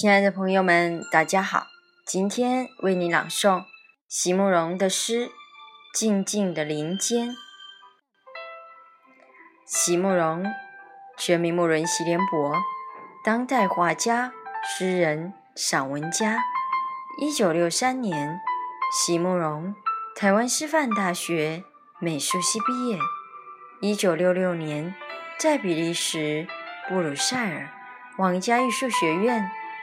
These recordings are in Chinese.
亲爱的朋友们，大家好！今天为你朗诵席慕容的诗《静静的林间》。席慕容，全名慕容席联博，当代画家、诗人、散文家。一九六三年，席慕容台湾师范大学美术系毕业。一九六六年，在比利时布鲁塞尔皇家艺术学院。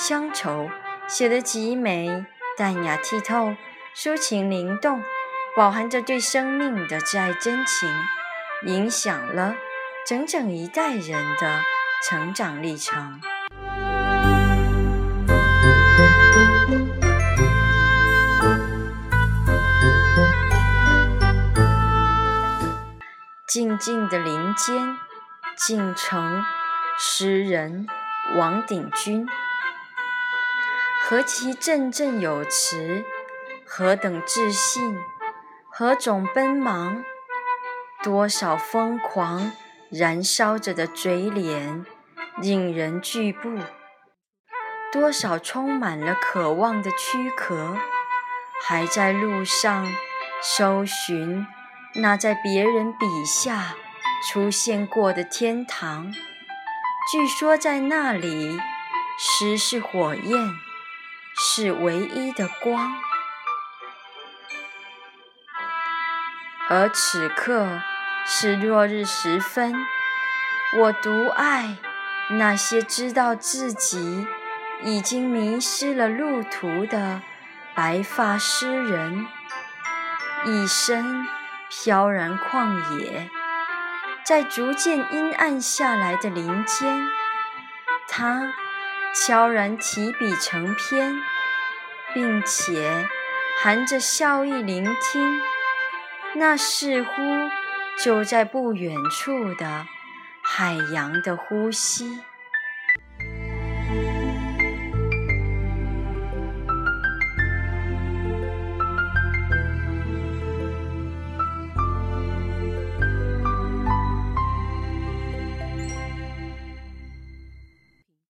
乡愁写得极美，淡雅剔透，抒情灵动，饱含着对生命的挚爱真情，影响了整整一代人的成长历程。静静的林间，进城，诗人王鼎钧。何其振振有词，何等自信，何种奔忙，多少疯狂燃烧着的嘴脸，令人惧步；多少充满了渴望的躯壳，还在路上搜寻那在别人笔下出现过的天堂。据说在那里，诗是火焰。是唯一的光，而此刻是落日时分。我独爱那些知道自己已经迷失了路途的白发诗人，一生飘然旷野，在逐渐阴暗下来的林间，他。悄然提笔成篇，并且含着笑意聆听，那似乎就在不远处的海洋的呼吸。